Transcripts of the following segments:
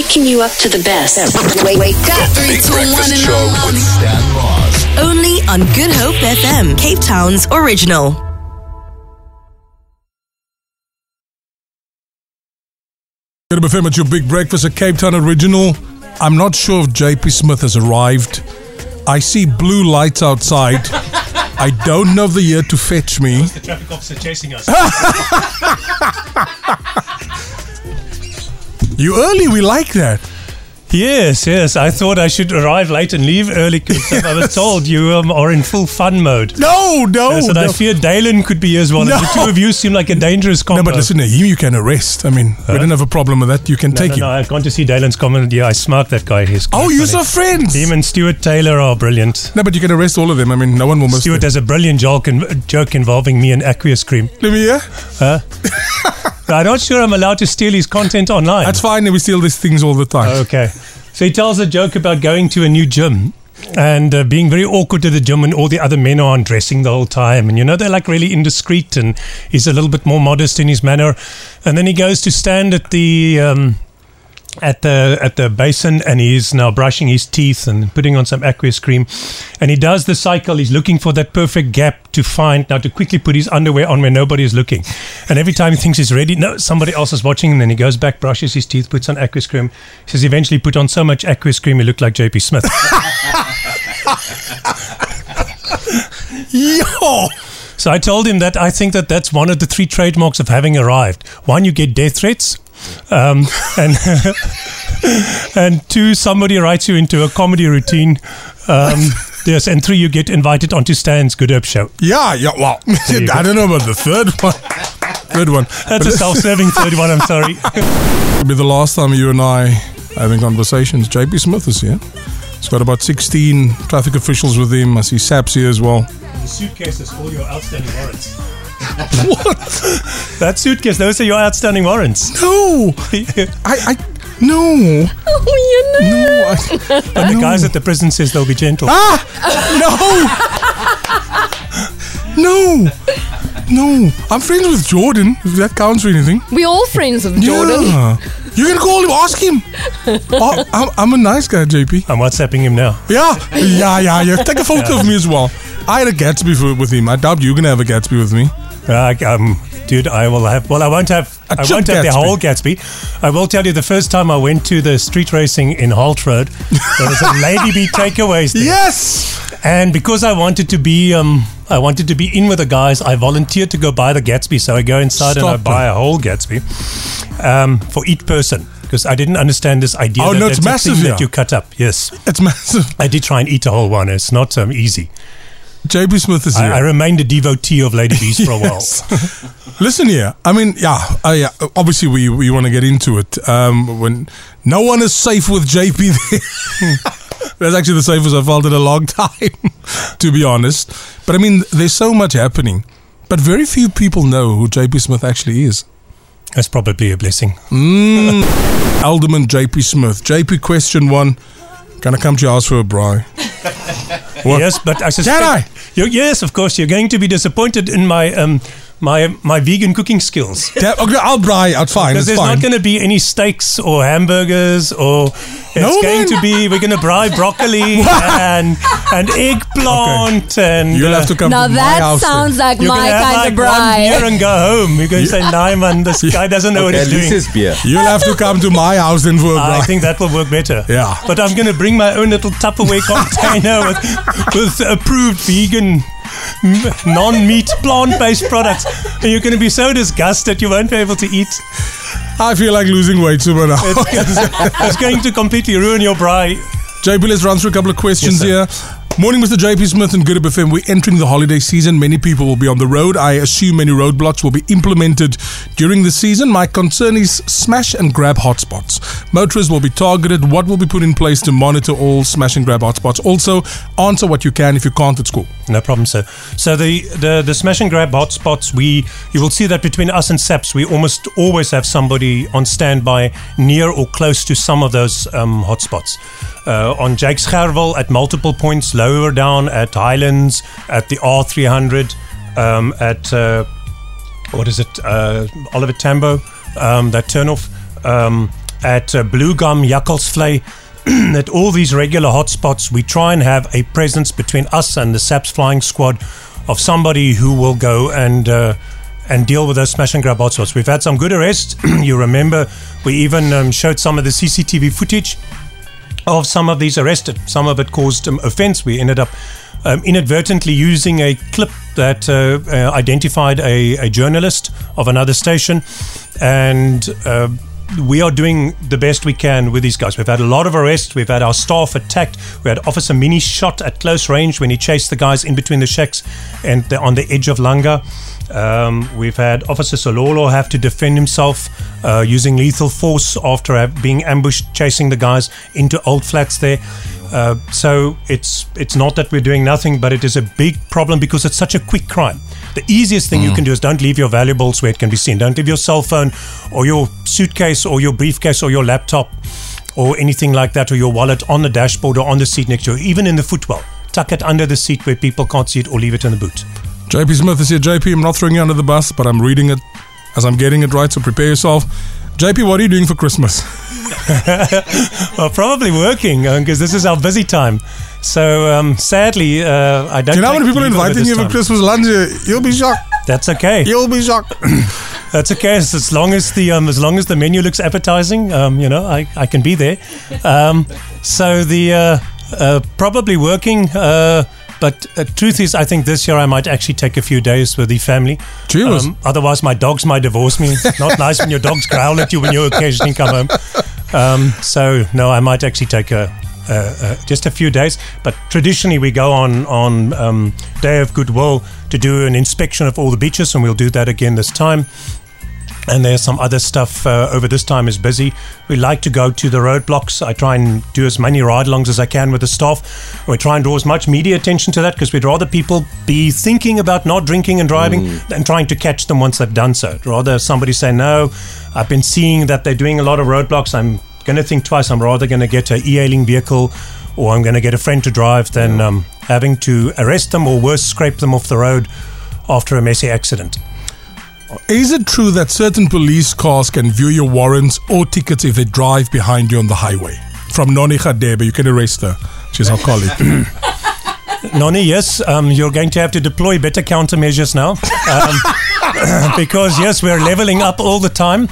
waking you up to the best. Wake, wake up. Three, Big two, one, Breakfast and Show on. with Stan Mars. Only on Good Hope FM, Cape Town's original. Good FM at your big breakfast, a Cape Town original. I'm not sure if JP Smith has arrived. I see blue lights outside. I don't know the year to fetch me. The traffic officer chasing us. You early, we like that. Yes, yes. I thought I should arrive late and leave early because I was told you um, are in full fun mode. No, no, Yes, and no. I fear Dalen could be as well. No. the two of you seem like a dangerous combo. No, but listen to him, you can arrest. I mean, we don't have a problem with that. You can No, take no, him. no, I've gone to see Dalen's comment. Yeah, I smirked that guy. He's Oh, you're so friends. Him and Stuart Taylor are brilliant. No, but you can arrest all of them. I mean, no one will miss Stuart them. has a brilliant joke, in, joke involving me and aqueous cream. Let me hear. But I'm not sure I'm allowed to steal his content online. That's fine. We steal these things all the time. Okay. So he tells a joke about going to a new gym and uh, being very awkward to the gym and all the other men are undressing the whole time. And, you know, they're like really indiscreet and he's a little bit more modest in his manner. And then he goes to stand at the. Um, at the at the basin and he's now brushing his teeth and putting on some aqueous cream. And he does the cycle. He's looking for that perfect gap to find now to quickly put his underwear on where nobody is looking. And every time he thinks he's ready no somebody else is watching and then he goes back brushes his teeth puts on aqueous cream. He says eventually put on so much aqueous cream he looked like JP Smith. Yo! so I told him that I think that that's one of the three trademarks of having arrived. One you get death threats um, and and two somebody writes you into a comedy routine um, yes and three you get invited onto Stan's Good Hope show Yeah, yeah. Well, I don't know about the third one. Third one. That's a self-serving third one. I'm sorry. It'll be the last time you and I are having conversations. JP Smith is here. He's got about 16 traffic officials with him. I see Saps here as well. The suitcase is all your outstanding warrants. What? That suitcase, those are your outstanding warrants. No! I, I, no. Oh, you know. No. I, But the guys at the prison says they'll be gentle. ah! No! No! No. I'm friends with Jordan, if that counts for anything. We're all friends with Jordan. Yeah. You can call him, ask him. Oh, I'm, I'm a nice guy, JP. I'm WhatsApping him now. Yeah, yeah, yeah, yeah. Take a photo of me as well. I had a Gatsby for, with him. I doubt you're gonna have a Gatsby with me. Uh, um, dude, I will have. Well, I won't have. I won't have the whole Gatsby. I will tell you. The first time I went to the street racing in Holt Road, there was a Lady B takeaways there. Yes. And because I wanted to be, um, I wanted to be in with the guys, I volunteered to go buy the Gatsby. So I go inside and I Stop buy a whole Gatsby um, for each person because I didn't understand this idea. Oh, that no, it's massive, yeah. that you cut up. Yes, It's massive. I did try and eat a whole one. It's not um, easy. JP Smith is here. I, I remained a devotee of Lady Bees for a while. Listen here. I mean, yeah, uh, yeah. Obviously, we we want to get into it. Um, when no one is safe with JP there. That's actually the safest I've felt in a long time, to be honest. But I mean, there's so much happening, but very few people know who JP Smith actually is. That's probably a blessing. Alderman JP Smith. JP, question one. Can I come to your house for a braai? Yes, but I suspect. Can I? You, yes, of course. You're going to be disappointed in my um, my my vegan cooking skills. Da- okay, I'll braai. It's fine. Because It's there's fine. not going to be any steaks or hamburgers or it's No, going man. to be we're going to braai broccoli and and eggplant and You'll uh, have to come Now to my that house. then. sounds like you're my gonna have kind like of one beer bride. and go home. You're going to say, "Nah, man, this guy doesn't know what At he's least doing." it's beer. You'll have to come to my house then for a I braai. think that will work better. Yeah. But I'm going to bring my own little Tupperware container with, with approved vegan, m- non-meat, plant-based products. And you're going to be so disgusted you won't be able to eat. I feel like losing weight super now. It's going to completely ruin your braai. JP, let's run through a couple of questions Yes, here. Morning, Mr. JP Smith and Good FM. We're entering the holiday season. Many people will be on the road. I assume many roadblocks will be implemented during the season. My concern is smash and grab hotspots. Motorists will be targeted. What will be put in place to monitor all smash and grab hotspots? Also, answer what you can if you can't at school. No problem, sir. So the, the, the smash and grab hotspots, we you will see that between us and SAPS, we almost always have somebody on standby near or close to some of those um, hotspots. Uh, on Jakes Gerwel at multiple points, lower down at Highlands, at the R300, um, at uh, what is it, uh, Oliver Tambo, um, that turnoff. Um, at uh, Blue Gum, Jakkalsvlei, at all these regular hotspots, we try and have a presence between us and the SAPS flying squad of somebody who will go and uh, and deal with those smash and grab hotspots. We've had some good arrests. you remember we even um, showed some of the CCTV footage of some of these arrested. Some of it caused um, offence. We ended up um, inadvertently using a clip that uh, uh, identified a, a, journalist of another station, and uh, we are doing the best we can with these guys. We've had a lot of arrests. We've had our staff attacked. We had Officer Mini shot at close range when he chased the guys in between the shacks and on the edge of Langa. Um, we've had Officer Sololo have to defend himself uh, using lethal force after being ambushed, chasing the guys into old flats there. Uh, so it's it's not that we're doing nothing, but it is a big problem because it's such a quick crime. The easiest thing mm. you can do is don't leave your valuables where it can be seen. Don't leave your cell phone or your suitcase or your briefcase or your laptop or anything like that or your wallet on the dashboard or on the seat next to you, even in the footwell. Tuck it under the seat where people can't see it or leave it in the boot. JP Smith is here. JP, I'm not throwing you under the bus, but I'm reading it as I'm getting it right, so prepare yourself. JP, what are you doing for Christmas? well, probably working because uh, this is our busy time. So um, sadly, uh, I don't. Do you know how many people are inviting you for Christmas lunch? You'll be shocked. That's okay. You'll be shocked. That's okay. As long as the um, as long as the menu looks appetizing, um, you know, I, I can be there. Um, so the uh, uh, probably working. Uh, but uh, truth is, I think this year I might actually take a few days with the family. Um, otherwise, my dogs might divorce me. It's not nice when your dogs growl at you when you occasionally come home. Um, so no, I might actually take a, just a few days. But traditionally, we go on on um, Day of Goodwill to do an inspection of all the beaches, and we'll do that again this time and there's some other stuff uh, over this time is busy. We like to go to the roadblocks. I try and do as many ride-alongs as I can with the staff. We try and draw as much media attention to that because we'd rather people be thinking about not drinking and driving mm. than trying to catch them once they've done so. Rather, somebody say, "No, I've been seeing that they're doing a lot of roadblocks. I'm going to think twice. I'm rather going to get a e-hailing vehicle." Or I'm going to get a friend to drive than um, having to arrest them or worse, scrape them off the road after a messy accident. Is it true that certain police cars can view your warrants or tickets if they drive behind you on the highway? From Noni Khadebe, you can arrest her. She's our colleague. Noni, yes, um, you're going to have to deploy better countermeasures now. Um, because, yes, we're leveling up all the time.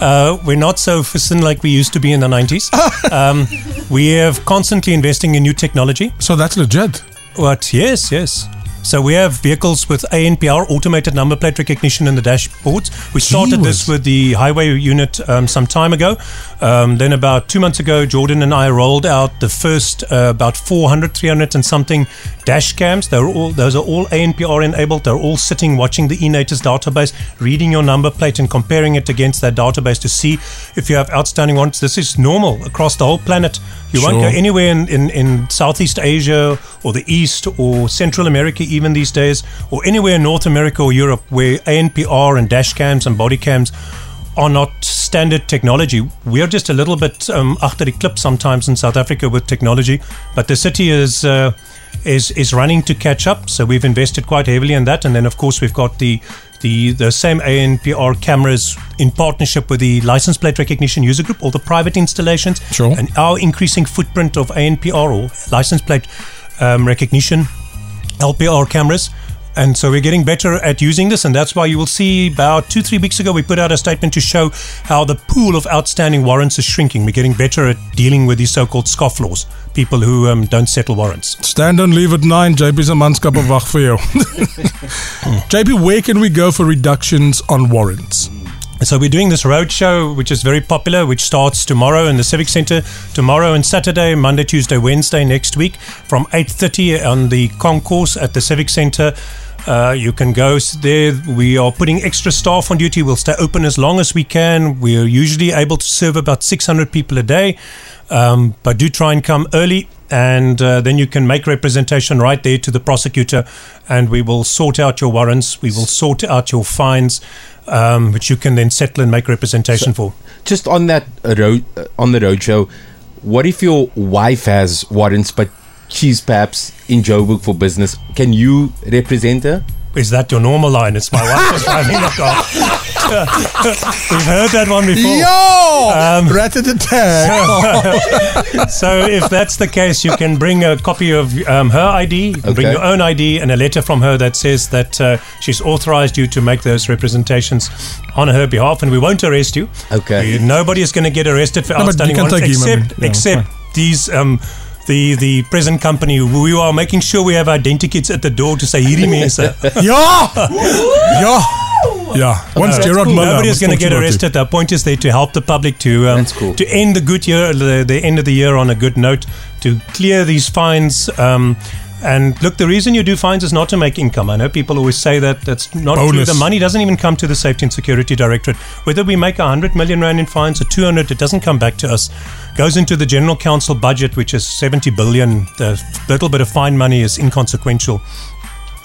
Uh, we're not so fissin like we used to be in the 90s. Um, we are constantly investing in new technology. So that's legit. What? Yes, yes. So we have vehicles with ANPR, automated number plate recognition in the dashboards. We started this with the highway unit um, some time ago. Um, then about two months ago, Jordan and I rolled out the first uh, about 400, 300 and something dash cams. They're all those are all ANPR enabled. They're all sitting watching the eNaTIS database, reading your number plate and comparing it against that database to see if you have outstanding ones. This is normal across the whole planet. You sure. won't go anywhere in, in, in Southeast Asia or the East or Central America even these days, or anywhere in North America or Europe where ANPR and dash cams and body cams are not standard technology. We are just a little bit um, after the clip sometimes in South Africa with technology, but the city is. Uh, is is running to catch up, so we've invested quite heavily in that, and then of course we've got the the, the same ANPR cameras in partnership with the license plate recognition user group, all the private installations, sure. and our increasing footprint of ANPR or license plate um, recognition LPR cameras. And so we're getting better at using this, and that's why you will see about two, three weeks ago we put out a statement to show how the pool of outstanding warrants is shrinking. We're getting better at dealing with these so-called scofflaws, people who um, don't settle warrants. Stand and leave at nine. JP's a manskap of wag for you. JP, where can we go for reductions on warrants? So we're doing this roadshow, which is very popular, which starts tomorrow in the Civic Centre, tomorrow and Saturday, Monday, Tuesday, Wednesday next week, from 8.30 on the concourse at the Civic Centre. Uh, you can go there. We are putting extra staff on duty. We'll stay open as long as we can. We are usually able to serve about 600 people a day, um, but do try and come early and uh, then you can make representation right there to the prosecutor, and we will sort out your warrants. We will sort out your fines um, which you can then settle and make representation so, for. Just on that road, uh, on the road show, what if your wife has warrants, but she's perhaps in Joburg for business? Can you represent her? Is that your normal line? It's my wife who's driving the car. We've heard that one before. Yo! Um, Rat-a-tat-tat. So if that's the case, you can bring a copy of um, her ID, you can bring your own ID, and a letter from her that says that uh, she's authorized you to make those representations on her behalf, and we won't arrest you. Okay. We- nobody is going to get arrested for No, outstanding warrants, take him, I except yeah, except these. Um, the, the present company, we are making sure we have identikits at the door to say hierdie mense. Ja! Ja! Ja. Once Gerard Muller. Nobody's going to get arrested. Our point is there to help the public to um, That's cool. to end the good year, the, the end of the year on a good note, to clear these fines. Um, and look, the reason you do fines is not to make income. I know people always say that that's not true. The money doesn't even come to the Safety and Security Directorate. Whether we make 100 million rand in fines or 200, it doesn't come back to us. Goes into the General Council budget, which is 70 billion. The little bit of fine money is inconsequential.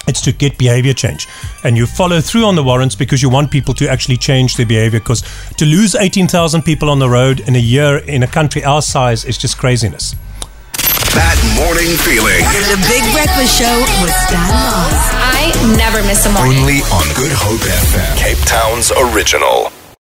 It's to get behavior change. And you follow through on the warrants because you want people to actually change their behavior. Because to lose 18,000 people on the road in a year in a country our size is just craziness. That morning feeling. The Big Breakfast Show with Stan Mars. I never miss a morning. Only on Good Hope FM. Cape Town's original.